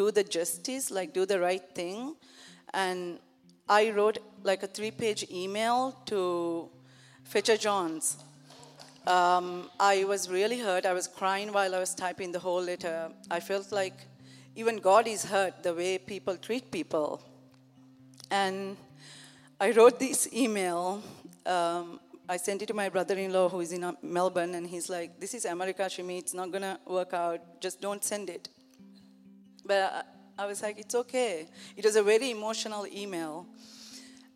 do the justice, like do the right thing. And I wrote like a three page email to Fletcher Jones. Um, I was really hurt. I was crying while I was typing the whole letter. I felt like even God is hurt the way people treat people. And I wrote this email. Um, I sent it to my brother-in-law who is in uh, Melbourne, and he's like, "This is America, Shimi. It's not gonna work out. Just don't send it." But I, I was like, "It's okay." It was a very emotional email,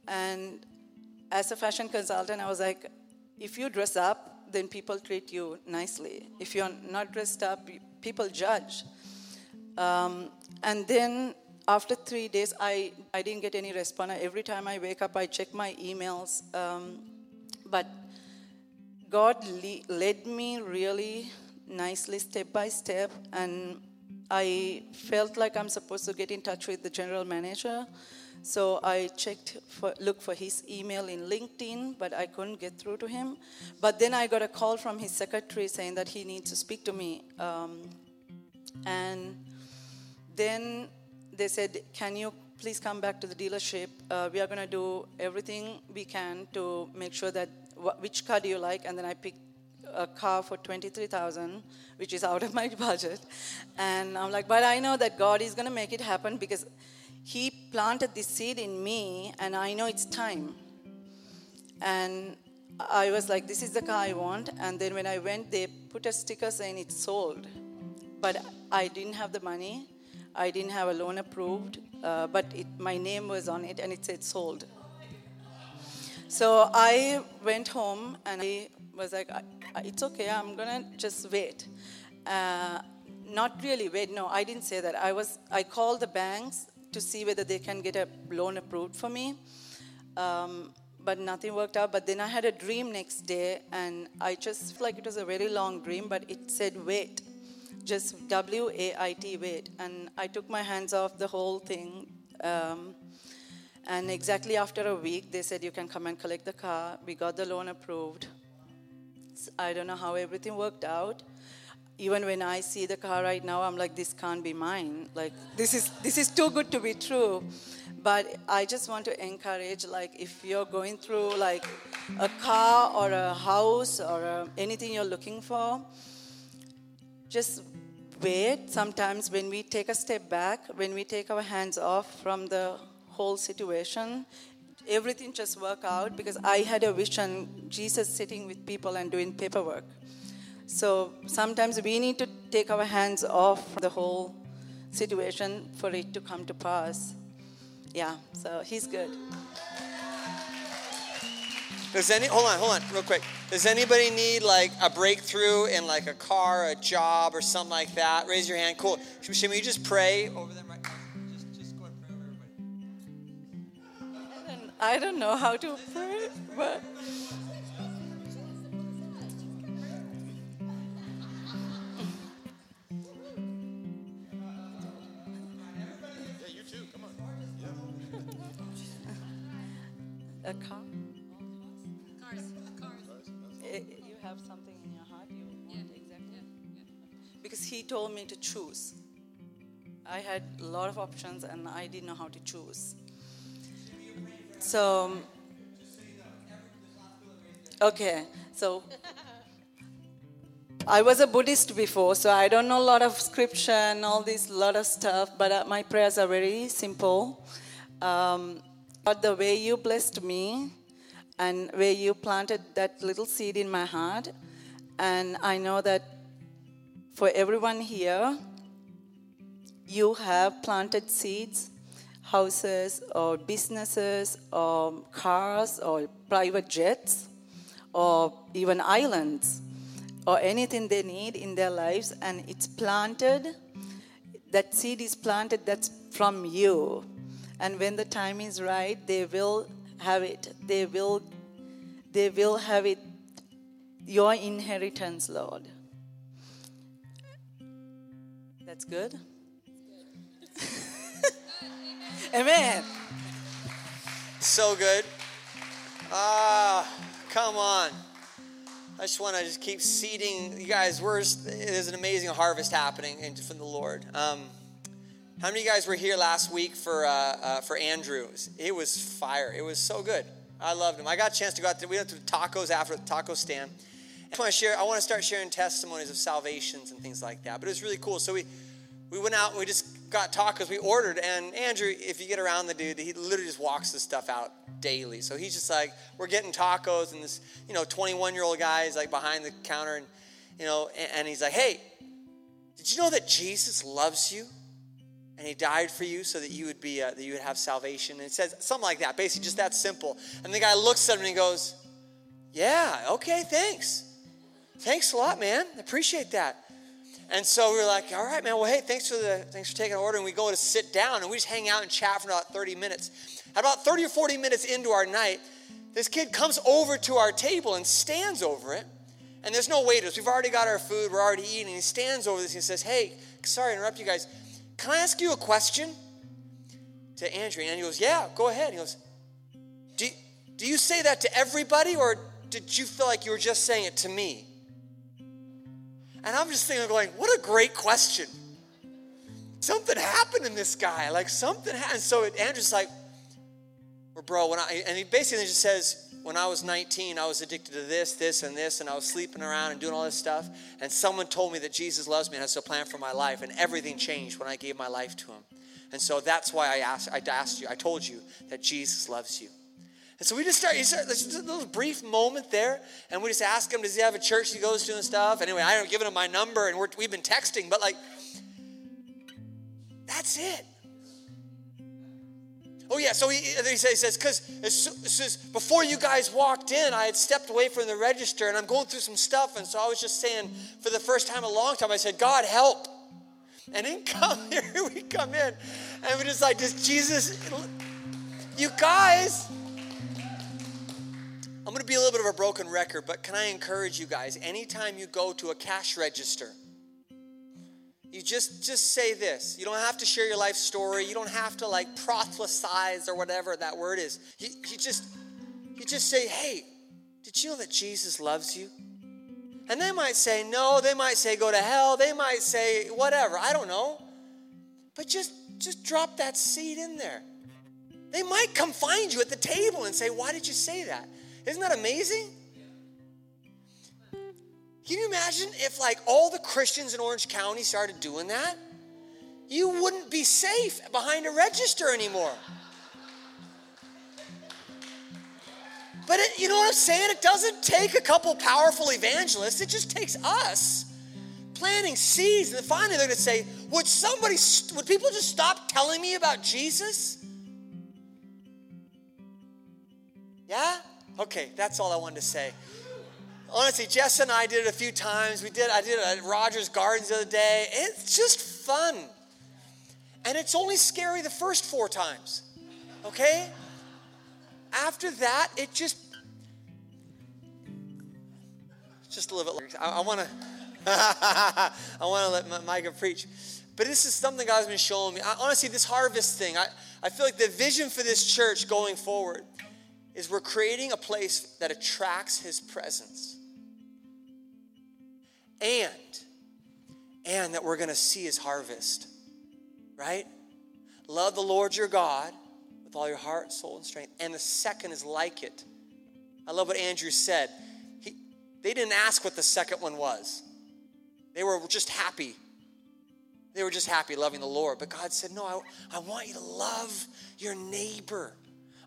and as a fashion consultant, I was like, "If you dress up, then people treat you nicely. If you're not dressed up, people judge." Um, and then after three days, I, I didn't get any response. Every time I wake up, I check my emails. Um, but God le- led me really nicely, step by step, and I felt like I'm supposed to get in touch with the general manager. So I checked for look for his email in LinkedIn, but I couldn't get through to him. But then I got a call from his secretary saying that he needs to speak to me, um, and then they said, "Can you please come back to the dealership? Uh, we are going to do everything we can to make sure that which car do you like?" And then I picked a car for 23,000, which is out of my budget. And I'm like, but I know that God is going to make it happen because He planted this seed in me, and I know it's time. And I was like, this is the car I want. And then when I went, they put a sticker saying it's sold. But I didn't have the money. I didn't have a loan approved, uh, but it, my name was on it and it said sold. So I went home and I was like, it's okay, I'm gonna just wait. Uh, not really wait, no, I didn't say that. I was, I called the banks to see whether they can get a loan approved for me. Um, but nothing worked out. But then I had a dream next day, and I just felt like it was a very long dream, but it said wait, just W A I T, wait. And I took my hands off the whole thing. Um, and exactly after a week, they said, You can come and collect the car. We got the loan approved. I don't know how everything worked out. Even when I see the car right now, I'm like, This can't be mine. Like, this is, this is too good to be true. But I just want to encourage, like, if you're going through like a car or a house or a, anything you're looking for, just wait. Sometimes when we take a step back, when we take our hands off from the whole situation, everything just work out because I had a vision, Jesus sitting with people and doing paperwork. So sometimes we need to take our hands off the whole situation for it to come to pass. Yeah, so he's good. Does any hold on, hold on, real quick. Does anybody need like a breakthrough in like a car, a job, or something like that? Raise your hand. Cool. Should we just pray over them I don't know how to pray, but. A car? Eh, you have something in your heart you want yeah. exactly? Yeah. Because he told me to choose. I had a lot of options and I didn't know how to choose. So, okay, so I was a Buddhist before, so I don't know a lot of scripture and all this lot of stuff, but uh, my prayers are very simple. Um, but the way you blessed me, and where you planted that little seed in my heart. And I know that for everyone here, you have planted seeds, houses, or businesses, or cars, or private jets, or even islands, or anything they need in their lives, and it's planted. That seed is planted that's from you. And when the time is right, they will have it. They will, they will have it, your inheritance, Lord. That's good? Amen. So good. Ah, come on. I just want to just keep seeding. You guys, we're, there's an amazing harvest happening from the Lord. Um, How many of you guys were here last week for uh, uh, for Andrew? It was fire. It was so good. I loved him. I got a chance to go out there. We went to tacos after the taco stand. I want to share. I want to start sharing testimonies of salvations and things like that. But it was really cool. So we we went out and we just got tacos. We ordered, and Andrew, if you get around the dude, he literally just walks this stuff out daily. So he's just like, we're getting tacos, and this you know 21 year old guy is like behind the counter, and you know, and, and he's like, hey, did you know that Jesus loves you? and he died for you so that you would be uh, that you would have salvation and it says something like that basically just that simple and the guy looks at him and he goes yeah okay thanks thanks a lot man appreciate that and so we are like all right man well hey thanks for the thanks for taking the order and we go to sit down and we just hang out and chat for about 30 minutes about 30 or 40 minutes into our night this kid comes over to our table and stands over it and there's no waiters we've already got our food we're already eating And he stands over this and he says hey sorry to interrupt you guys can I ask you a question? To Andrew. And he goes, Yeah, go ahead. He goes, do, do you say that to everybody, or did you feel like you were just saying it to me? And I'm just thinking, going, What a great question. Something happened in this guy. Like something happened. So Andrew's like, well, bro, when I, and he basically just says, when I was 19, I was addicted to this, this, and this, and I was sleeping around and doing all this stuff. And someone told me that Jesus loves me and has a plan for my life, and everything changed when I gave my life to Him. And so that's why I asked, I asked you, I told you that Jesus loves you. And so we just start, start just a little brief moment there, and we just ask him, does he have a church he goes to and stuff? Anyway, I haven't given him my number, and we've been texting, but like, that's it. Oh, yeah, so he, he says, because before you guys walked in, I had stepped away from the register and I'm going through some stuff. And so I was just saying, for the first time in a long time, I said, God, help. And then come here, we come in, and we're just like, does Jesus, you guys, I'm gonna be a little bit of a broken record, but can I encourage you guys, anytime you go to a cash register, you just just say this. You don't have to share your life story. You don't have to like prophesize or whatever that word is. You, you just you just say hey did you know that jesus loves you? And they might say no. They might say go to hell. They might say whatever. I don't know. But just just drop that seed in there. They might come find you at the table and say why did you say that isn't that amazing can you imagine if, like, all the Christians in Orange County started doing that? You wouldn't be safe behind a register anymore. But it, you know what I'm saying? It doesn't take a couple powerful evangelists, it just takes us planting seeds. And then finally, they're going to say, Would somebody, would people just stop telling me about Jesus? Yeah? Okay, that's all I wanted to say honestly, Jess and I did it a few times. We did, I did it at Rogers Gardens the other day. It's just fun. And it's only scary the first four times. Okay? After that, it just just a little bit. I, I want to I want to let Micah preach. But this is something God's been showing me. I, honestly, this harvest thing, I, I feel like the vision for this church going forward is we're creating a place that attracts his presence. And and that we're going to see his harvest right? Love the lord your god with all your heart soul and strength. And the second is like it. I love what andrew said. He, they didn't ask what the second one was. They were just happy. They were just happy loving the lord. But god said no i, I want you to love your neighbor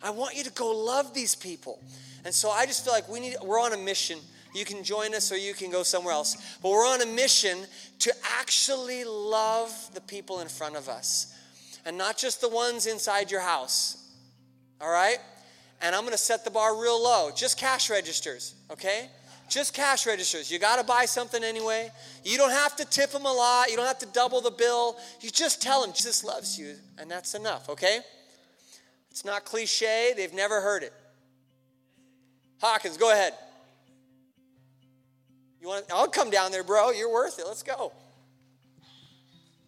i want you to go love these people and so i just feel like we need we're on a mission you can join us or you can go somewhere else. But we're on a mission to actually love the people in front of us and not just the ones inside your house. All right? And I'm going to set the bar real low. Just cash registers, okay? Just cash registers. You got to buy something anyway. You don't have to tip them a lot. You don't have to double the bill. You just tell them Jesus loves you, and that's enough, okay? It's not cliche. They've never heard it. Hawkins, go ahead. You want? I'll come down there, bro. You're worth it. Let's go.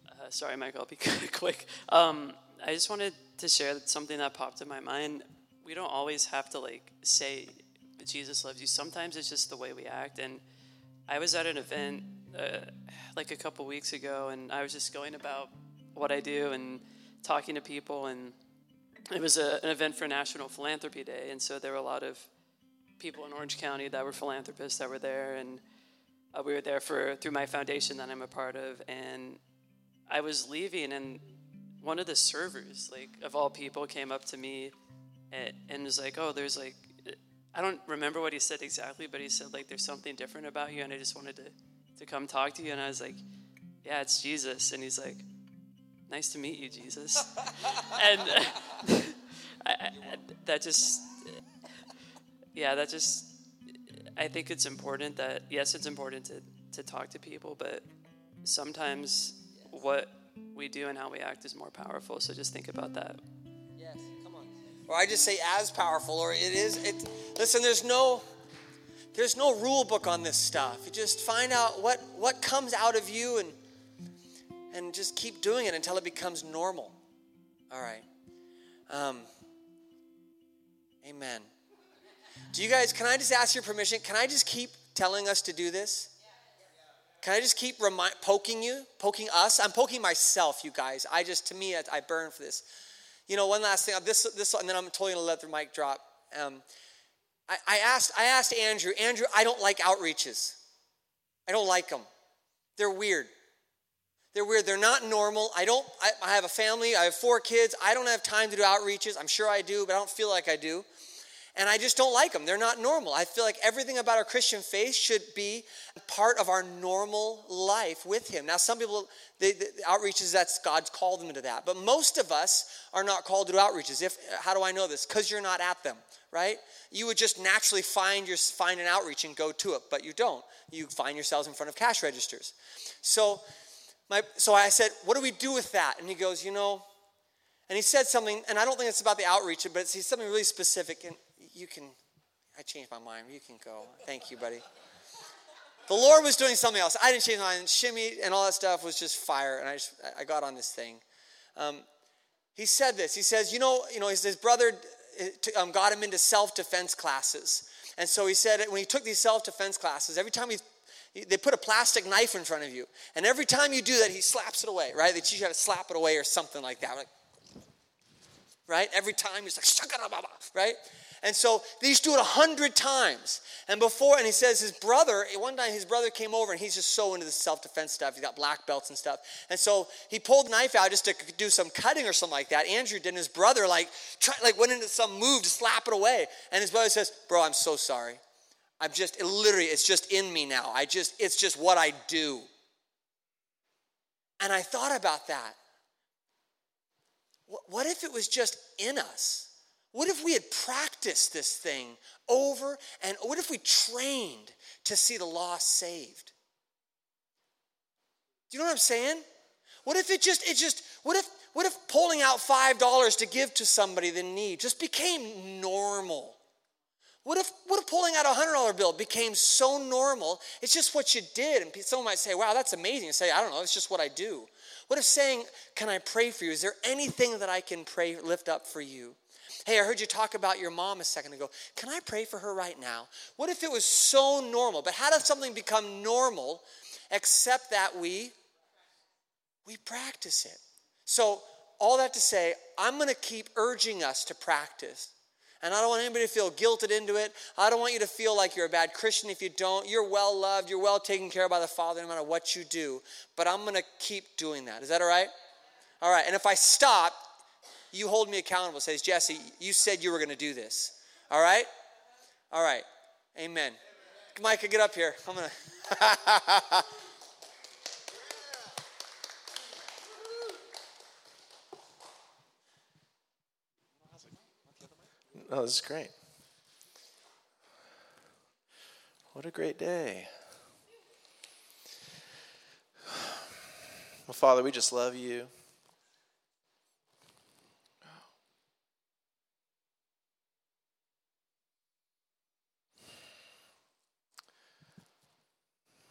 Uh, sorry, Michael. I'll be quick. Um, I just wanted to share something that popped in my mind. We don't always have to like say Jesus loves you. Sometimes it's just the way we act. And I was at an event uh, like a couple weeks ago, and I was just going about what I do and talking to people. And it was a, an event for National Philanthropy Day, and so there were a lot of people in Orange County that were philanthropists that were there, and uh, we were there for through my foundation that I'm a part of, and I was leaving, and one of the servers, like of all people, came up to me and, and was like, "Oh, there's like." I don't remember what he said exactly, but he said like there's something different about you, and I just wanted to, to come talk to you. And I was like, yeah, it's Jesus. And he's like, nice to meet you, Jesus. and uh, I, I, that just, yeah, that just, I think it's important that, yes, it's important to, to talk to people, but sometimes what we do and how we act is more powerful. So just think about that. Yes, come on. Or I just say as powerful, or it is, it, listen, there's no, there's no rule book on this stuff. You just find out what, what comes out of you and and just keep doing it until it becomes normal. All right. Um, amen. Do you guys, can I just ask your permission? Can I just keep telling us to do this? Can I just keep remind, poking you, poking us? I'm poking myself, you guys. I just, to me, I, I burn for this. You know, one last thing. This, this, and then I'm totally gonna let the mic drop. Um, I, I asked, I asked Andrew. Andrew, I don't like outreaches. I don't like them. They're weird. They're weird. They're not normal. I don't, I, I, have a family. I have four kids. I don't have time to do outreaches. I'm sure I do, but I don't feel like I do. And I just don't like them. They're not normal. I feel like everything about our Christian faith should be part of our normal life with Him. Now, some people, they, the outreaches, that's God's called them to that. But most of us are not called to outreaches. If, how do I know this? Because you're not at them, right? You would just naturally find, your, find an outreach and go to it, but you don't. You find yourselves in front of cash registers. So, my, so I said, What do we do with that? And he goes, You know, and he said something, and I don't think it's about the outreach, but it's something really specific. And you can, I changed my mind. You can go. Thank you, buddy. The Lord was doing something else. I didn't change my mind. Shimmy and all that stuff was just fire, and I just, I got on this thing. Um, he said this. He says, you know, you know, his, his brother uh, um, got him into self-defense classes, and so he said when he took these self-defense classes, every time he they put a plastic knife in front of you. And every time you do that, he slaps it away, right? They teach you how to slap it away or something like that. Like, right? Every time he's like, right? And so they used to do it a hundred times. And before, and he says his brother, one time his brother came over and he's just so into the self-defense stuff. He's got black belts and stuff. And so he pulled the knife out just to do some cutting or something like that. Andrew did, and his brother like try, like went into some move to slap it away. And his brother says, Bro, I'm so sorry. I'm just, it literally, it's just in me now. I just, it's just what I do. And I thought about that. What if it was just in us? What if we had practiced this thing over and what if we trained to see the lost saved? Do you know what I'm saying? What if it just, it just, what if, what if pulling out $5 to give to somebody in need just became normal? What if, what if pulling out a $100 bill became so normal, it's just what you did? And someone might say, wow, that's amazing. And say, I don't know, it's just what I do. What if saying, can I pray for you? Is there anything that I can pray, lift up for you? Hey, I heard you talk about your mom a second ago. Can I pray for her right now? What if it was so normal? But how does something become normal except that we we practice it? So, all that to say, I'm going to keep urging us to practice. And I don't want anybody to feel guilted into it. I don't want you to feel like you're a bad Christian if you don't. You're well loved, you're well taken care of by the Father no matter what you do. But I'm going to keep doing that. Is that all right? All right. And if I stop, you hold me accountable. Says, Jesse, you said you were going to do this. All right? All right. Amen. Micah, get up here. I'm going to. Oh, this is great. What a great day. Well, Father, we just love you.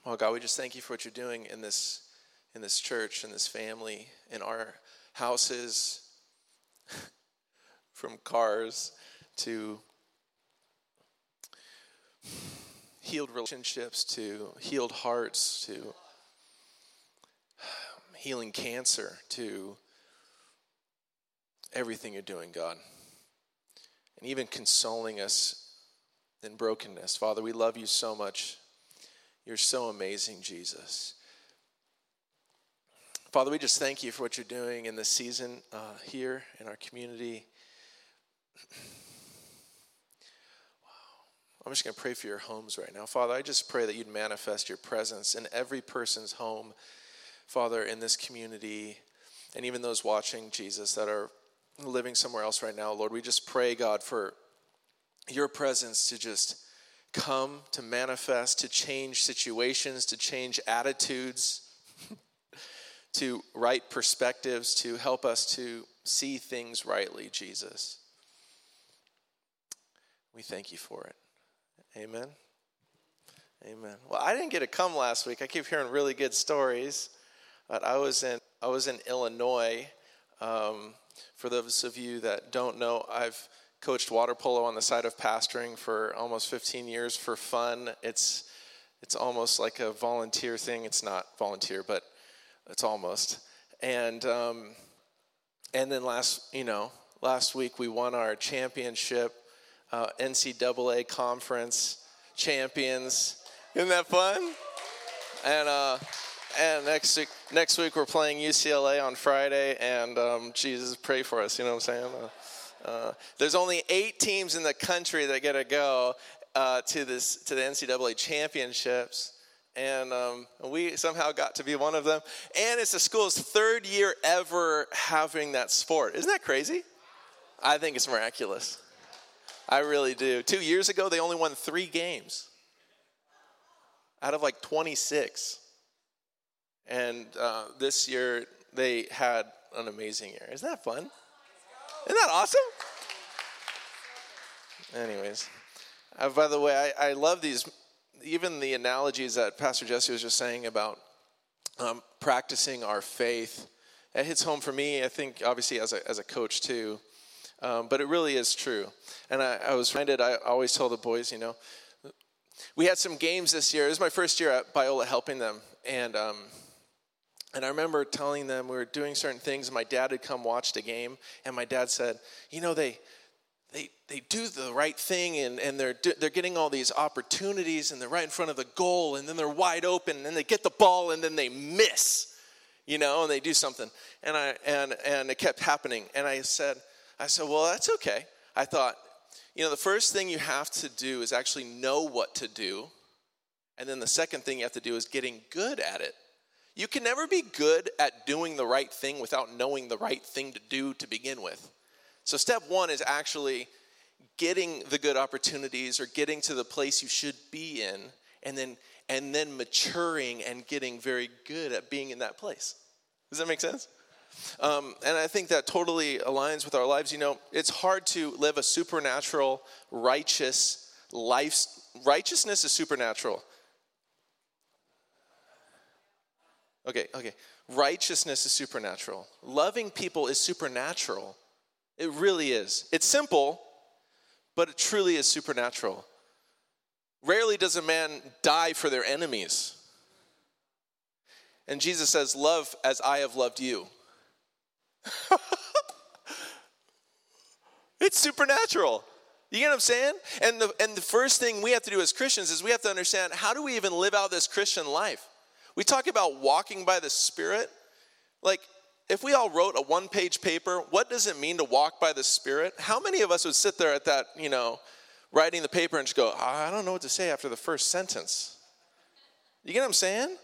Oh God, we just thank you for what you're doing in this in this church, in this family, in our houses, from cars to healed relationships, to healed hearts, to healing cancer to everything you're doing, God. And even consoling us in brokenness. Father, we love you so much. You're so amazing, Jesus. Father, we just thank you for what you're doing in this season uh, here in our community. I'm just going to pray for your homes right now. Father, I just pray that you'd manifest your presence in every person's home, Father, in this community, and even those watching, Jesus, that are living somewhere else right now. Lord, we just pray, God, for your presence to just come, to manifest, to change situations, to change attitudes, to right perspectives, to help us to see things rightly, Jesus. We thank you for it. Amen. Amen. Well, I didn't get to come last week. I keep hearing really good stories, but I was in I was in Illinois. Um, for those of you that don't know, I've coached water polo on the side of pastoring for almost 15 years for fun. It's it's almost like a volunteer thing. It's not volunteer, but it's almost. And um, and then last you know last week we won our championship uh, NCAA conference champions. Isn't that fun? And uh, and next week next week we're playing UCLA on Friday. And um, Jesus, pray for us. You know what I'm saying? Uh, uh, there's only eight teams in the country that get to go uh, to this to the NCAA championships, and um, we somehow got to be one of them. And it's the school's third year ever having that sport. Isn't that crazy? I think it's miraculous. I really do. Two years ago, they only won three games out of like 26. And uh, this year, they had an amazing year. Isn't that fun? Isn't that awesome? Anyways, uh, by the way, I, I, love these, even the analogies that Pastor Jesse was just saying about um, practicing our faith. It hits home for me, I think, obviously, as a, as a coach too. Um, but it really is true. And I, I was reminded, I always tell the boys, you know, we had some games this year. It was my first year at Biola helping them. And, um, and I remember telling them we were doing certain things, my dad had come watch the game, and my dad said, You know, they, they, they do the right thing, and, and they're, they're getting all these opportunities, and they're right in front of the goal, and then they're wide open, and then they get the ball, and then they miss, you know, and they do something. And, I, and, and it kept happening. And I said, I said, Well, that's okay. I thought, you know, the first thing you have to do is actually know what to do. And then the second thing you have to do is getting good at it. You can never be good at doing the right thing without knowing the right thing to do to begin with. So, step one is actually getting the good opportunities or getting to the place you should be in, and then, and then maturing and getting very good at being in that place. Does that make sense? Um, and I think that totally aligns with our lives. You know, it's hard to live a supernatural, righteous life. Righteousness is supernatural. Okay, okay. Righteousness is supernatural. Loving people is supernatural. It really is. It's simple, but it truly is supernatural. Rarely does a man die for their enemies. And Jesus says, Love as I have loved you. it's supernatural. You get what I'm saying? And the, and the first thing we have to do as Christians is we have to understand how do we even live out this Christian life? We talk about walking by the Spirit. Like, if we all wrote a one page paper, what does it mean to walk by the Spirit? How many of us would sit there at that, you know, writing the paper and just go, I don't know what to say after the first sentence? You get what I'm saying?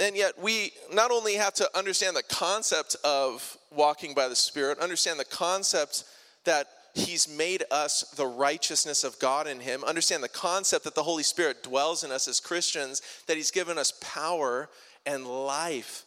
And yet, we not only have to understand the concept of walking by the Spirit, understand the concept that He's made us the righteousness of God in Him. Understand the concept that the Holy Spirit dwells in us as Christians, that He's given us power and life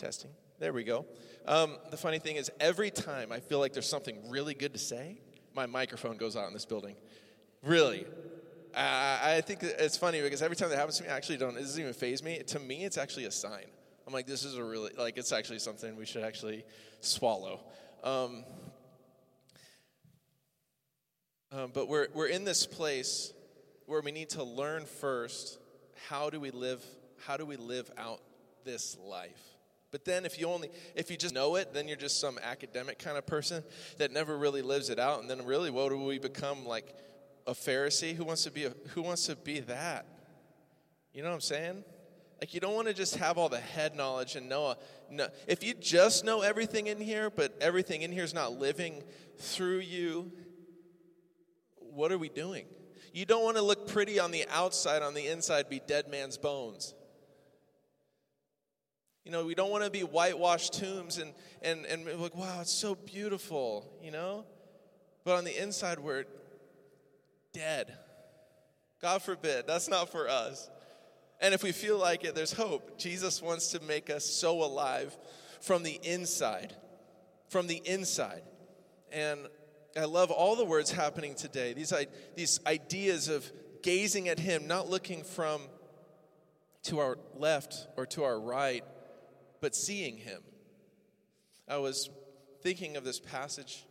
Testing. There we go. Um, the funny thing is, every time I feel like there's something really good to say, my microphone goes out in this building. Really. Uh, I think it's funny because every time that happens to me, I actually don't, it doesn't even faze me. To me, it's actually a sign. I'm like, this is a really, like, it's actually something we should actually swallow. Um, um, but we're, we're in this place where we need to learn first how do we live, how do we live out this life? But then if you only if you just know it, then you're just some academic kind of person that never really lives it out. And then really what do we become like a Pharisee? Who wants to be a, who wants to be that? You know what I'm saying? Like you don't want to just have all the head knowledge and know, no, if you just know everything in here, but everything in here is not living through you, what are we doing? You don't want to look pretty on the outside, on the inside, be dead man's bones. You know, we don't want to be whitewashed tombs and, and, and like, wow, it's so beautiful, you know? But on the inside, we're dead. God forbid, that's not for us. And if we feel like it, there's hope. Jesus wants to make us so alive from the inside. From the inside. And I love all the words happening today. These, these ideas of gazing at Him, not looking from to our left or to our right, but seeing him. I was thinking of this passage.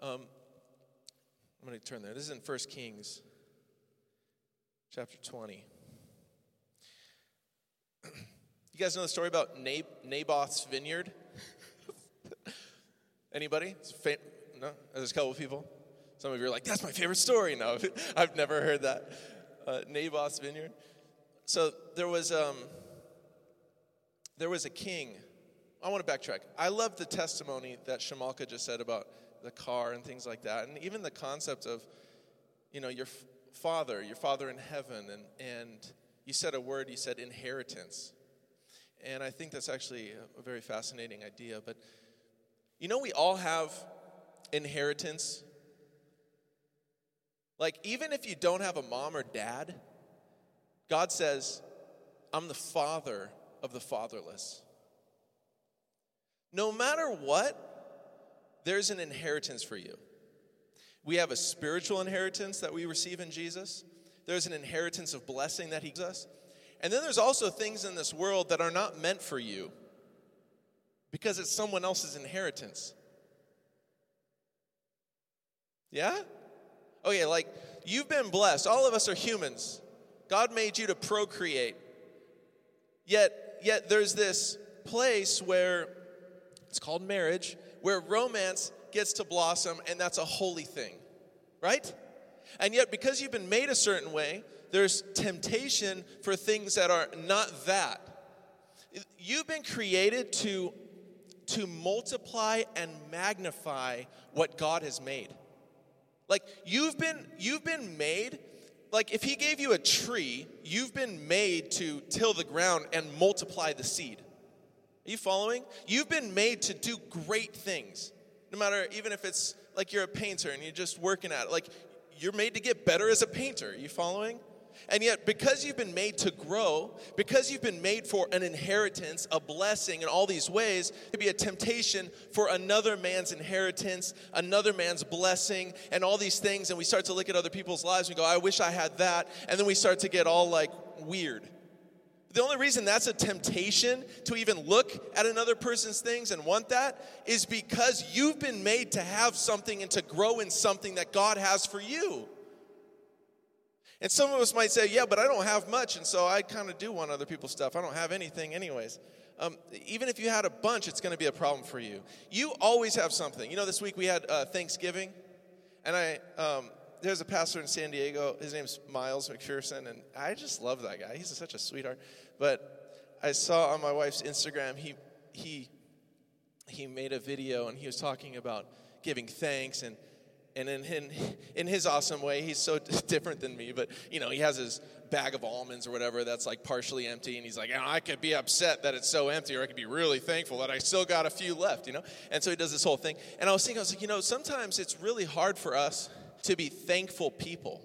Um, I'm going to turn there. This is in 1 Kings chapter 20. You guys know the story about Nab- Naboth's vineyard? Anybody? Fa- no? There's a couple of people. Some of you are like, that's my favorite story. No, I've never heard that. Uh, Naboth's vineyard. So there was um, there was a king. I want to backtrack. I love the testimony that Shamalka just said about the car and things like that, and even the concept of, you know, your f- father, your father in heaven, and and you said a word. You said inheritance, and I think that's actually a, a very fascinating idea. But you know, we all have inheritance. Like even if you don't have a mom or dad, God says, "I'm the father." Of the fatherless. No matter what, there's an inheritance for you. We have a spiritual inheritance that we receive in Jesus. There's an inheritance of blessing that He gives us. And then there's also things in this world that are not meant for you because it's someone else's inheritance. Yeah? Okay, like you've been blessed. All of us are humans. God made you to procreate. Yet yet there's this place where it's called marriage, where romance gets to blossom, and that's a holy thing, right? And yet, because you've been made a certain way, there's temptation for things that are not that. You've been created to, to multiply and magnify what God has made. Like you've been you've been made like if he gave you a tree, you've been made to till the ground and multiply the seed. Are you following? You've been made to do great things. No matter even if it's like you're a painter and you're just working at it. Like you're made to get better as a painter. Are you following? And yet, because you've been made to grow, because you've been made for an inheritance, a blessing in all these ways, to be a temptation for another man's inheritance, another man's blessing, and all these things. And we start to look at other people's lives and go, I wish I had that. And then we start to get all like weird. The only reason that's a temptation to even look at another person's things and want that is because you've been made to have something and to grow in something that God has for you. And some of us might say, yeah, but I don't have much, and so I kind of do want other people's stuff. I don't have anything, anyways. Um, even if you had a bunch, it's going to be a problem for you. You always have something. You know, this week we had uh, Thanksgiving, and I um, there's a pastor in San Diego. His name's Miles McPherson, and I just love that guy. He's such a sweetheart. But I saw on my wife's Instagram he he he made a video, and he was talking about giving thanks and and in, in, in his awesome way, he's so different than me, but you know, he has his bag of almonds or whatever that's like partially empty, and he's like, oh, I could be upset that it's so empty, or I could be really thankful that I still got a few left, you know? And so he does this whole thing. And I was thinking, I was like, you know, sometimes it's really hard for us to be thankful people.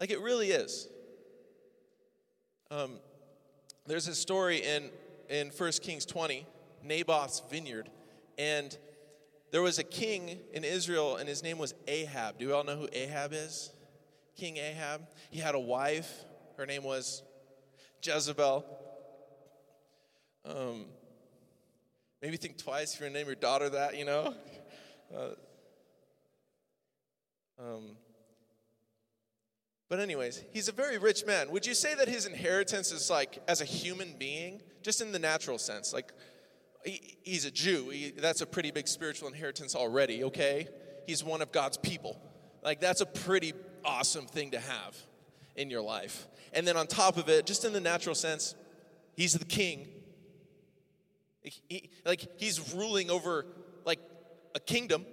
Like it really is. Um, there's a story in in 1 Kings 20, Naboth's vineyard. And there was a king in Israel, and his name was Ahab. Do you all know who Ahab is? King Ahab. He had a wife. Her name was Jezebel. Um, maybe think twice if you're going to name your daughter that, you know? Uh, um, but, anyways, he's a very rich man. Would you say that his inheritance is like as a human being, just in the natural sense? Like, he, he's a Jew. He, that's a pretty big spiritual inheritance already, okay? He's one of God's people. Like, that's a pretty awesome thing to have in your life. And then on top of it, just in the natural sense, he's the king. He, like, he's ruling over, like, a kingdom.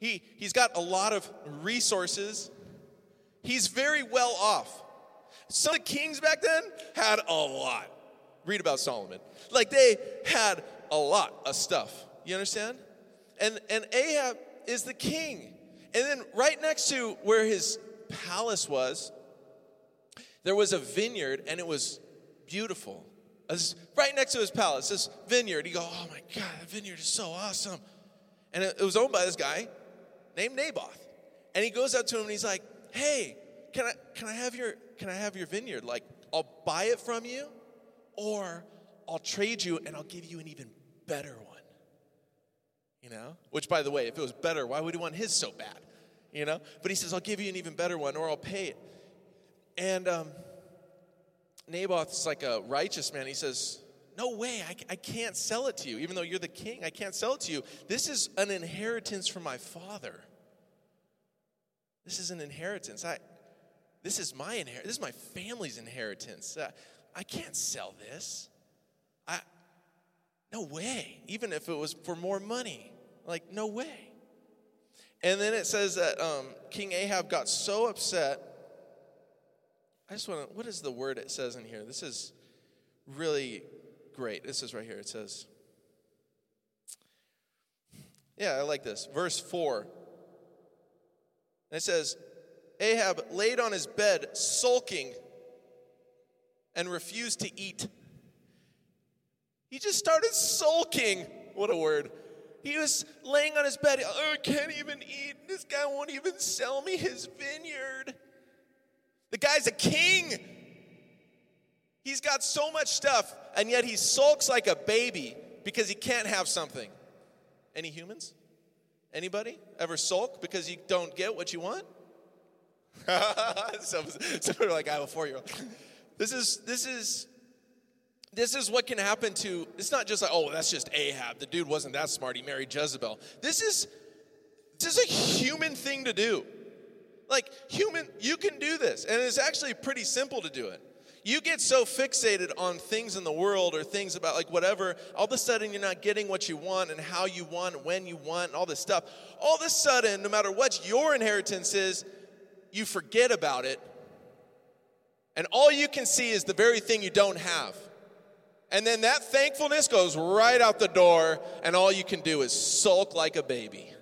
He, he's got a lot of resources He's very well off. Some of the kings back then had a lot. Read about Solomon. Like they had a lot of stuff. You understand? And and Ahab is the king. And then right next to where his palace was, there was a vineyard and it was beautiful. Was right next to his palace, this vineyard. You go, oh my God, that vineyard is so awesome. And it, it was owned by this guy named Naboth. And he goes up to him and he's like, hey, can I, can I have your, can I have your vineyard? Like, I'll buy it from you, or I'll trade you and I'll give you an even better one. You know? Which, by the way, if it was better, why would he want his so bad? You know? But he says, I'll give you an even better one, or I'll pay it. And um, Naboth's like a righteous man. He says, No way, I, I can't sell it to you. Even though you're the king, I can't sell it to you. This is an inheritance from my father. This is an inheritance. I, this is my inheritance. This is my family's inheritance. Uh, I can't sell this. No way. Even if it was for more money, like no way. And then it says that um, King Ahab got so upset. I just want to. What is the word it says in here? This is really great. This is right here. It says. Yeah, I like this. Verse 4 and it says, Ahab laid on his bed, sulking, and refused to eat. He just started sulking. What a word. He was laying on his bed. Oh, I can't even eat. This guy won't even sell me his vineyard. The guy's a king. He's got so much stuff, and yet he sulks like a baby because he can't have something. Any humans? Anybody ever sulk because you don't get what you want? some, some are like, I have a four year old. This is, this is, this is what can happen to, it's not just like, oh, that's just Ahab. The dude wasn't that smart. He married Jezebel. This is, this is a human thing to do. Like, human, you can do this. And it's actually pretty simple to do it you get so fixated on things in the world or things about like whatever, all of a sudden you're not getting what you want and how you want, when you want, and all this stuff. All of a sudden, no matter what your inheritance is, you forget about it. And all you can see is the very thing you don't have. And then that thankfulness goes right out the door, and all you can do is sulk like a baby.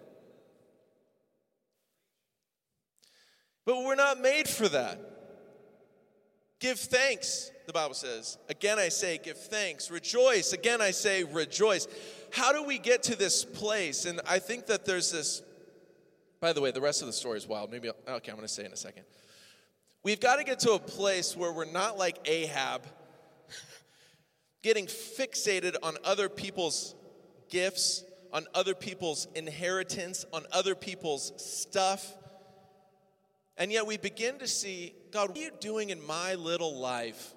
But we're not made for that. Give thanks, the Bible says. Again, I say, give thanks. Rejoice. Again, I say, rejoice. How do we get to this place? And I think that there's this. By the way, the rest of the story is wild. Maybe, I'll, okay, I'm going to say in a second. We've got to get to a place where we're not like Ahab, getting fixated on other people's gifts, on other people's inheritance, on other people's stuff. And yet we begin to see God, what are you doing in my little life?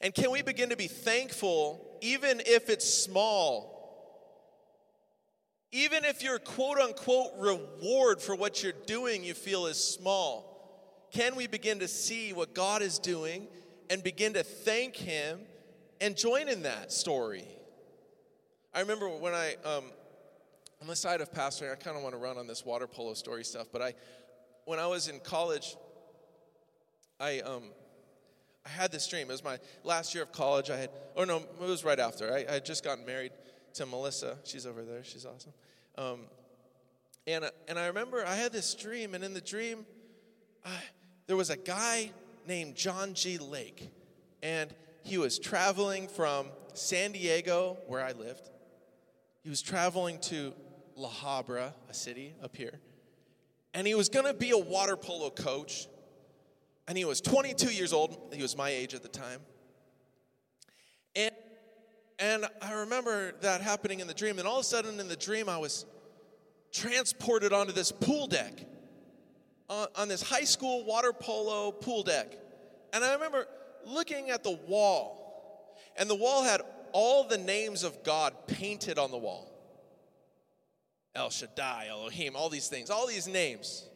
And can we begin to be thankful, even if it's small? Even if your quote unquote reward for what you're doing you feel is small, can we begin to see what God is doing and begin to thank Him and join in that story? I remember when I, um, on the side of pastoring, I kind of want to run on this water polo story stuff, but I, when I was in college, I um I had this dream. It was my last year of college. I had, oh no, it was right after. I, I had just gotten married to Melissa. She's over there. She's awesome. Um, and and I remember I had this dream, and in the dream, I, there was a guy named John G. Lake, and he was traveling from San Diego, where I lived. He was traveling to La Habra, a city up here. And he was going to be a water polo coach. And he was 22 years old. He was my age at the time. And, and I remember that happening in the dream. And all of a sudden in the dream, I was transported onto this pool deck, on, on this high school water polo pool deck. And I remember looking at the wall, and the wall had all the names of God painted on the wall. El Shaddai, Elohim, all these things, all these names.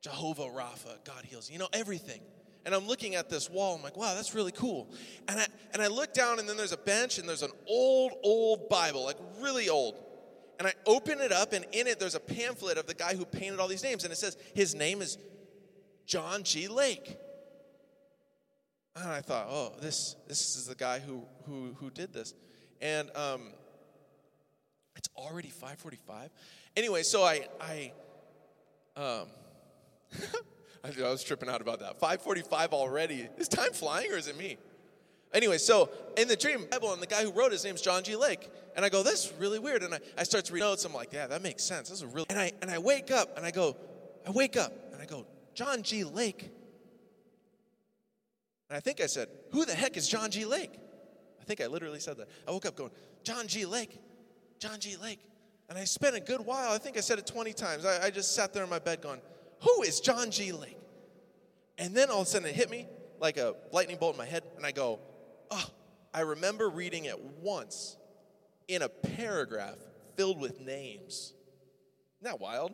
Jehovah Rapha, God heals. You know, everything. And I'm looking at this wall. I'm like, wow, that's really cool. And I, and I look down, and then there's a bench, and there's an old, old Bible, like really old. And I open it up, and in it, there's a pamphlet of the guy who painted all these names. And it says, his name is John G. Lake. And I thought, oh, this, this is the guy who, who, who did this. And um, it's already 545. Anyway, so I, I, um, I was tripping out about that. 545 already. Is time flying or is it me? Anyway, so in the dream Bible, and the guy who wrote his name's John G. Lake. And I go, that's really weird. And I, I start to read notes. I'm like, yeah, that makes sense. This is really and I and I wake up and I go, I wake up and I go, John G. Lake. And I think I said, Who the heck is John G. Lake? I think I literally said that. I woke up going, John G. Lake, John G. Lake. And I spent a good while, I think I said it 20 times. I, I just sat there in my bed going, Who is John G. Lake? And then all of a sudden it hit me like a lightning bolt in my head, and I go, Oh, I remember reading it once in a paragraph filled with names. Isn't that wild?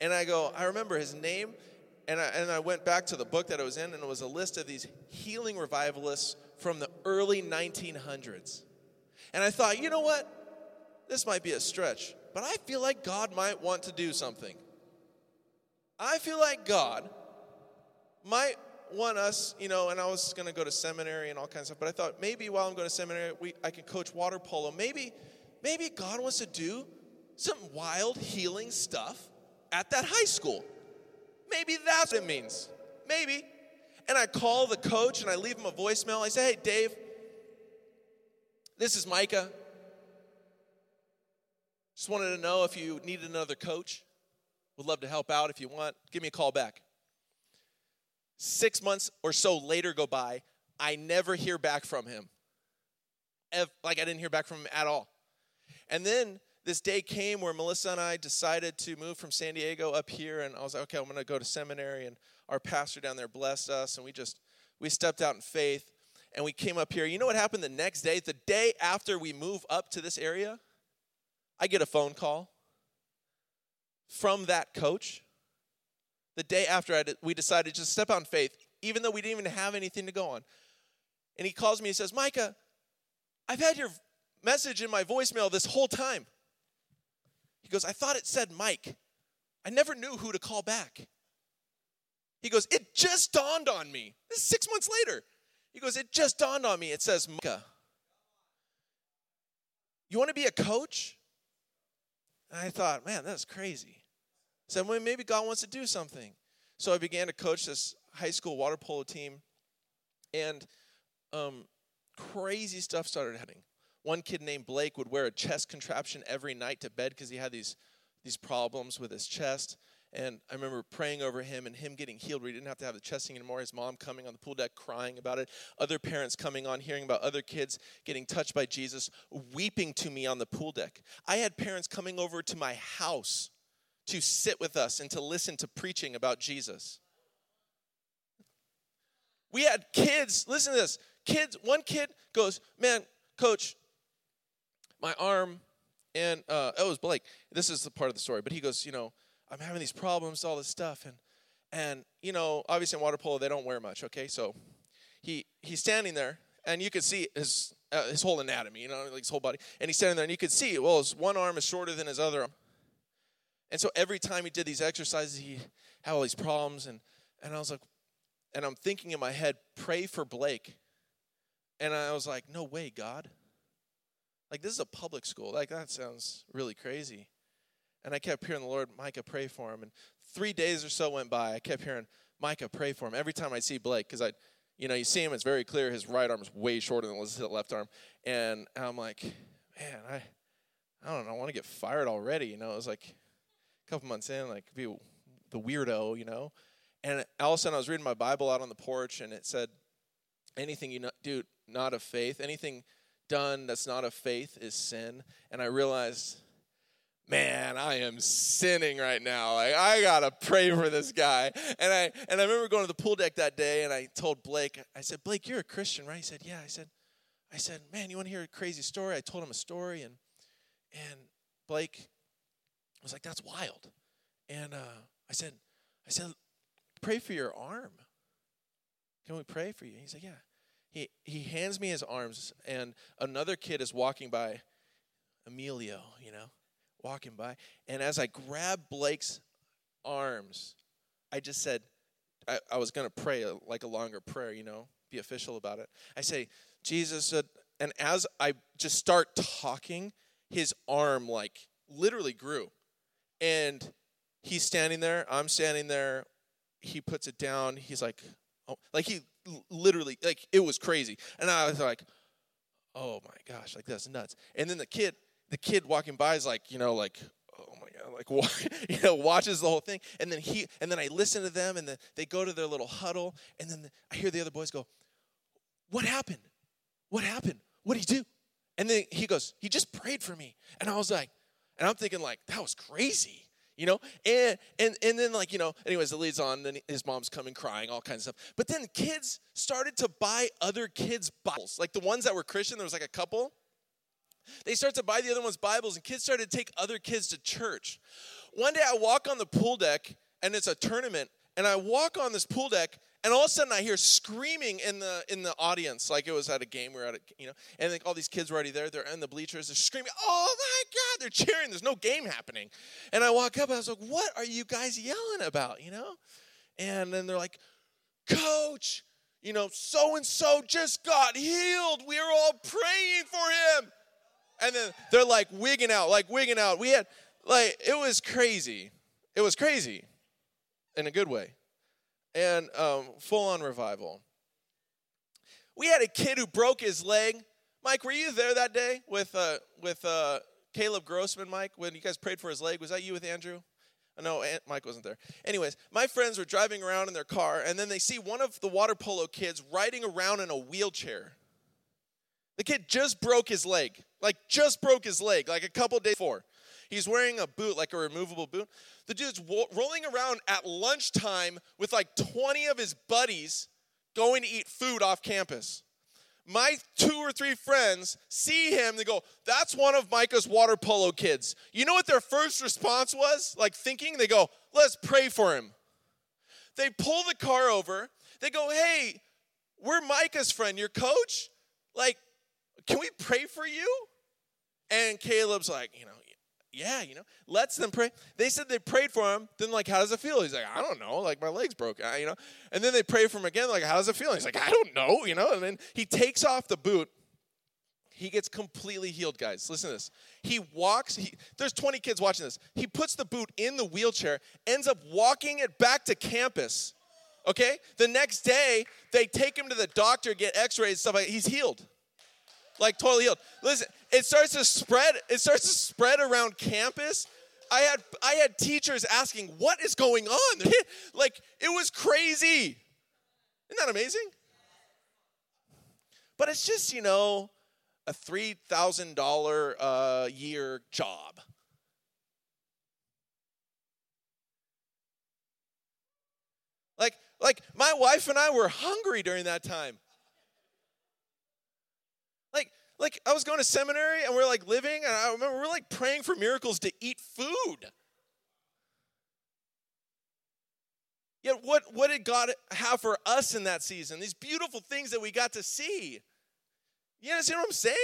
And I go, I remember his name and I, and I went back to the book that I was in, and it was a list of these healing revivalists from the early 1900s. And I thought, you know what? This might be a stretch, but I feel like God might want to do something. I feel like God might want us, you know, and I was going to go to seminary and all kinds of stuff, but I thought maybe while I'm going to seminary, we, I can coach water polo. Maybe, maybe God wants to do some wild healing stuff at that high school. Maybe that's what it means. Maybe. And I call the coach and I leave him a voicemail. I say, hey, Dave, this is Micah. Just wanted to know if you needed another coach. Would love to help out if you want. Give me a call back. Six months or so later go by. I never hear back from him. Like I didn't hear back from him at all. And then this day came where Melissa and I decided to move from San Diego up here, and I was like, okay, I'm going to go to seminary, and our pastor down there blessed us, and we just we stepped out in faith, and we came up here. You know what happened the next day? The day after we move up to this area, I get a phone call from that coach. The day after I we decided to step out in faith, even though we didn't even have anything to go on. And he calls me and says, Micah, I've had your message in my voicemail this whole time. He goes, I thought it said Mike. I never knew who to call back. He goes, It just dawned on me. This is six months later. He goes, It just dawned on me. It says Micah. You want to be a coach? And I thought, man, that's crazy. I said, well, maybe God wants to do something. So I began to coach this high school water polo team, and um, crazy stuff started happening. One kid named Blake would wear a chest contraption every night to bed because he had these, these problems with his chest. And I remember praying over him and him getting healed where he didn't have to have the chesting anymore. His mom coming on the pool deck crying about it. Other parents coming on, hearing about other kids getting touched by Jesus, weeping to me on the pool deck. I had parents coming over to my house to sit with us and to listen to preaching about Jesus. We had kids, listen to this. Kids, one kid goes, Man, coach, my arm, and uh, oh, it was Blake. This is the part of the story, but he goes, you know, I'm having these problems, all this stuff, and and you know, obviously in water polo they don't wear much. Okay, so he he's standing there, and you could see his uh, his whole anatomy, you know, like his whole body, and he's standing there, and you could see, well, his one arm is shorter than his other arm, and so every time he did these exercises, he had all these problems, and and I was like, and I'm thinking in my head, pray for Blake, and I was like, no way, God. Like, this is a public school. Like, that sounds really crazy. And I kept hearing the Lord, Micah, pray for him. And three days or so went by. I kept hearing, Micah, pray for him. Every time I see Blake, because I, you know, you see him, it's very clear his right arm is way shorter than his left arm. And I'm like, man, I, I don't know, I want to get fired already. You know, it was like a couple months in, like, be the weirdo, you know. And all of a sudden, I was reading my Bible out on the porch, and it said, anything you do not of faith, anything done that's not of faith is sin. And I realized, man, I am sinning right now. Like I gotta pray for this guy. And I and I remember going to the pool deck that day, and I told Blake, I said, Blake, you're a Christian, right? He said, Yeah. I said, I said, man, you want to hear a crazy story? I told him a story, and and Blake was like, that's wild. And uh, I said, I said, pray for your arm. Can we pray for you? He said, yeah. He, he hands me his arms, and another kid is walking by, Emilio, you know, walking by. And as I grabbed Blake's arms, I just said, I, I was going to pray a, like a longer prayer, you know, be official about it. I say, Jesus said, and as I just start talking, his arm like literally grew. And he's standing there, I'm standing there. He puts it down. He's like, oh, like he literally, like it was crazy. And I was like, oh my gosh, like that's nuts. And then the kid, the kid walking by is like, you know, like, oh my god, like you know, watches the whole thing. And then he, and then I listen to them, and then they go to their little huddle, and then I hear the other boys go, "What happened? What happened? What did he do?" And then he goes, "He just prayed for me," and I was like, and I'm thinking like, that was crazy you know? And and and then like you know anyways it leads on then his mom's coming crying all kinds of stuff. But then kids started to buy other kids bibles like the ones that were christian there was like a couple. They started to buy the other ones bibles and kids started to take other kids to church. One day i walk on the pool deck and it's a tournament and i walk on this pool deck and all of a sudden I hear screaming in the in the audience, like it was at a game. We are at a, you know, and like all these kids were already there. They're in the bleachers. They're screaming, "Oh my God!" They're cheering. There's no game happening. And I walk up. I was like, "What are you guys yelling about?" You know? And then they're like, "Coach, you know, so and so just got healed. We are all praying for him." And then they're like wigging out, like wigging out. We had like it was crazy. It was crazy, in a good way and um, full on revival. We had a kid who broke his leg. Mike, were you there that day with uh, with uh, Caleb Grossman, Mike, when you guys prayed for his leg? Was that you with Andrew? Uh, no, Aunt Mike wasn't there. Anyways, my friends were driving around in their car, and then they see one of the water polo kids riding around in a wheelchair. The kid just broke his leg, like just broke his leg, like a couple days before. He's wearing a boot, like a removable boot. The dude's rolling around at lunchtime with like 20 of his buddies going to eat food off campus. My two or three friends see him, they go, That's one of Micah's water polo kids. You know what their first response was? Like thinking, they go, Let's pray for him. They pull the car over, they go, Hey, we're Micah's friend, your coach. Like, can we pray for you? And Caleb's like, you know, yeah, you know, lets them pray. They said they prayed for him. Then, like, how does it feel? He's like, I don't know. Like, my leg's broke, uh, you know. And then they pray for him again. Like, how does it feel? He's like, I don't know, you know. And then he takes off the boot. He gets completely healed, guys. Listen to this. He walks. He, there's 20 kids watching this. He puts the boot in the wheelchair, ends up walking it back to campus. Okay. The next day, they take him to the doctor, get X-rays, stuff like. He's healed like totally healed. Listen, it starts to spread. It starts to spread around campus. I had I had teachers asking, "What is going on?" like it was crazy. Isn't that amazing? But it's just you know a three thousand dollar a year job. Like like my wife and I were hungry during that time. Like I was going to seminary and we're like living, and I remember we're like praying for miracles to eat food. Yet what, what did God have for us in that season? These beautiful things that we got to see. You understand what I'm saying?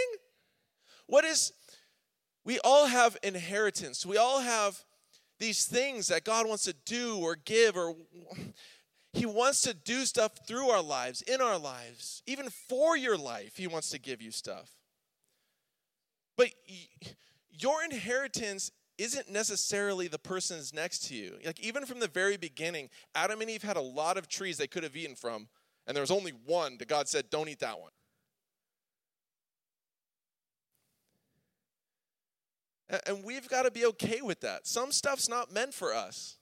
What is we all have inheritance. We all have these things that God wants to do or give or he wants to do stuff through our lives, in our lives, even for your life. He wants to give you stuff. But your inheritance isn't necessarily the person's next to you. Like, even from the very beginning, Adam and Eve had a lot of trees they could have eaten from, And there was only one that God said, don't eat that one. And we've got to be okay with that. Some stuff's not meant for us.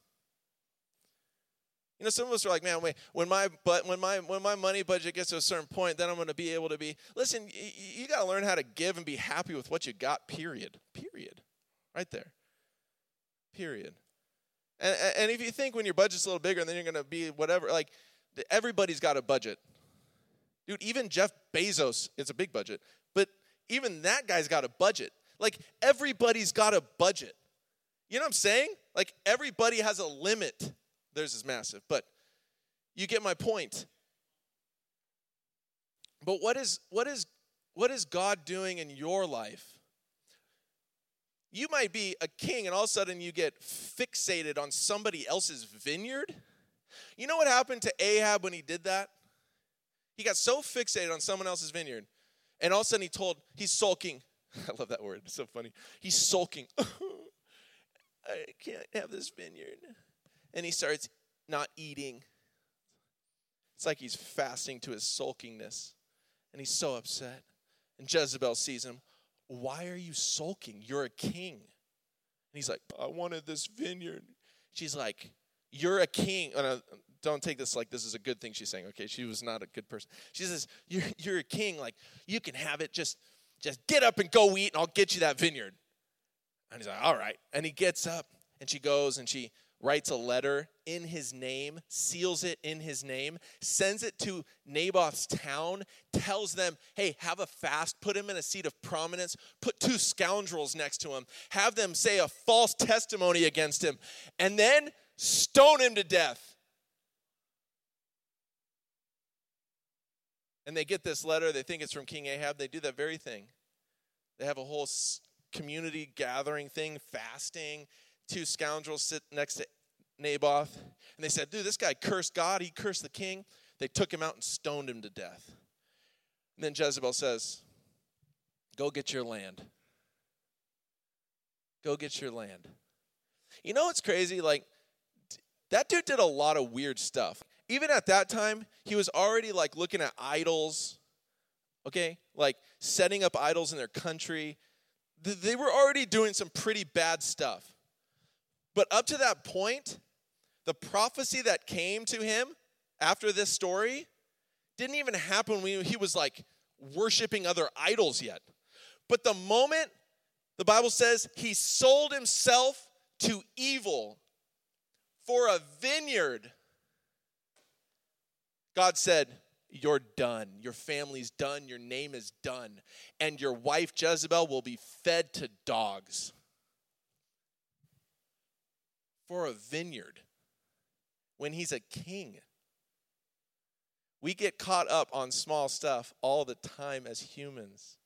You know, some of us are like, man, wait, when my but when my when my money budget gets to a certain point, then I'm going to be able to be. Listen, you, you got to learn how to give and be happy with what you got. Period. Period. Right there. Period. And and if you think when your budget's a little bigger, then you're going to be whatever. Like everybody's got a budget, dude. Even Jeff Bezos, it's a big budget, but even that guy's got a budget. Like everybody's got a budget. You know what I'm saying? Like everybody has a limit Theirs is massive, but you get my point. But what is what is what is God doing in your life? You might be a king and all of a sudden you get fixated on somebody else's vineyard. You know what happened to Ahab when he did that? He got so fixated on someone else's vineyard. And all of a sudden he told, he's sulking. I love that word. It's so funny. He's sulking. I can't have this vineyard and he starts not eating. It's like he's fasting to his sulkingness, and he's so upset. And Jezebel sees him. Why are you sulking? You're a king. And he's like, I wanted this vineyard. She's like, You're a king. Oh, don't take this like this is a good thing she's saying, okay? She was not a good person. She says, You're, you're a king. Like, you can have it. Just, just get up and go eat, and I'll get you that vineyard. And he's like, All right. And he gets up, and she goes, and she writes a letter in his name, seals it in his name, sends it to Naboth's town, tells them, hey, have a fast, put him in a seat of prominence, put two scoundrels next to him, have them say a false testimony against him, and then stone him to death. And they get this letter, they think it's from King Ahab, they do that very thing. They have a whole community gathering thing, fasting two scoundrels sit next to Naboth, and they said, Dude, this guy cursed God, he cursed the king. They took him out and stoned him to death. And then Jezebel says, Go get your land. Go get your land. You know what's crazy? Like, that dude did a lot of weird stuff. Even at that time, he was already like looking at idols, okay? Like setting up idols in their country. They were already doing some pretty bad stuff. But up to that point, the prophecy that came to him after this story didn't even happen when he was like worshiping other idols yet. But the moment the Bible says he sold himself to evil for a vineyard, God said, You're done. Your family's done. Your name is done. And your wife Jezebel will be fed to dogs for a vineyard when he's a king. We get caught up on small stuff all the time as humans,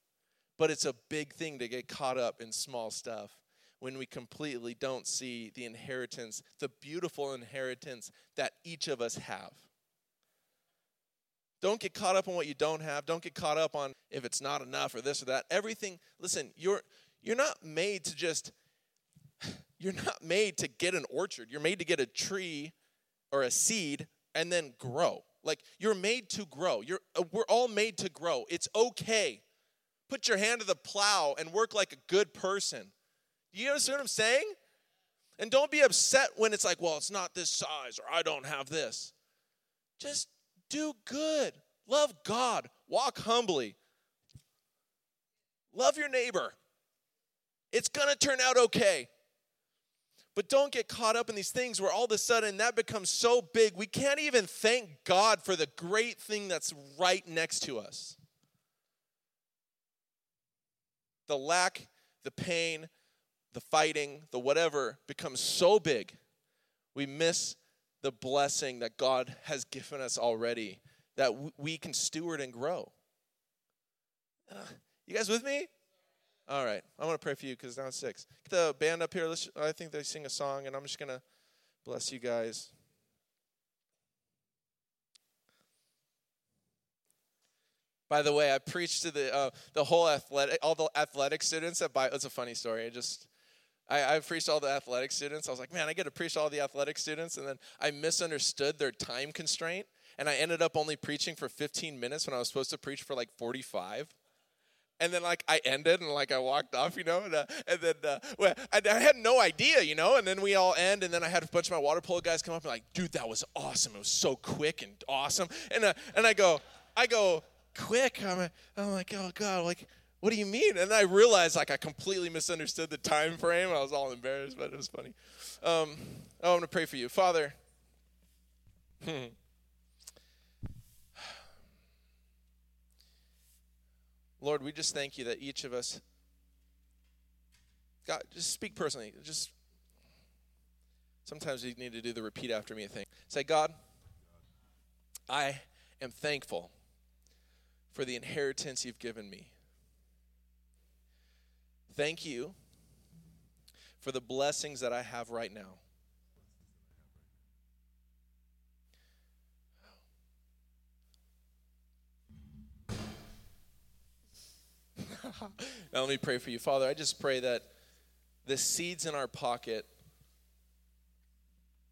but it's a big thing to get caught up in small stuff when we completely don't see the inheritance, the beautiful inheritance that each of us have. Don't get caught up on what you don't have. Don't get caught up on if it's not enough or this or that. Everything, listen, you're you're not made to just you're not made to get an orchard. You're made to get a tree or a seed and then grow. Like you're made to grow. You're uh, we're all made to grow. It's okay. Put your hand to the plow and work like a good person. You understand what I'm saying? And don't be upset when it's like, well, it's not this size or I don't have this. Just do good. Love God. Walk humbly. Love your neighbor. It's going to turn out okay. But don't get caught up in these things where all of a sudden that becomes so big, we can't even thank God for the great thing that's right next to us. The lack, the pain, the fighting, the whatever becomes so big, we miss the blessing that God has given us already that we can steward and grow. Uh, you guys with me? All right. I want to pray for you because now it's six. Get the band up here. Let's, I think they sing a song, and I'm just going to bless you guys. By the way, I preached to the uh, the whole athletic, all the athletic students at Bio. It's a funny story. I just, I, I preached all the athletic students. I was like, man, I get to preach all the athletic students, and then I misunderstood their time constraint, and I ended up only preaching for 15 minutes when I was supposed to preach for like 45. And then like I ended and like I walked off, you know, and, uh, and then uh, well, I, I, had no idea, you know, and then we all end, and then I had a bunch of my water polo guys come up and like, dude, that was awesome. It was so quick and awesome. And uh, and I go, I go quick. I'm, I'm like, oh god, like what do you mean? And I realized like I completely misunderstood the time frame. I was all embarrassed, but it was funny. Um, oh, I'm gonna pray for you, Father. Lord, we just thank you that each of us, God, just speak personally. Just sometimes you need to do the repeat after me thing. Say, God, I am thankful for the inheritance you've given me. Thank you for the blessings that I have right now. now let me pray for you. Father, I just pray that the seeds in our pocket,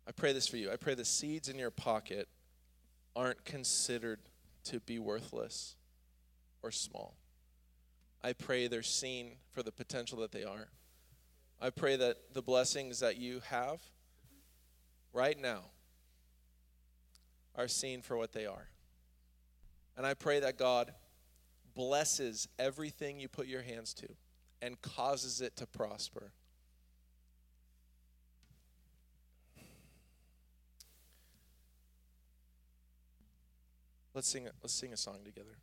I pray this for you. I pray the seeds in your pocket aren't considered to be worthless or small. I pray they're seen for the potential that they are. I pray that the blessings that you have right now are seen for what they are. And I pray that God blesses everything you put your hands to and causes it to prosper. Let's sing, let's sing a song together.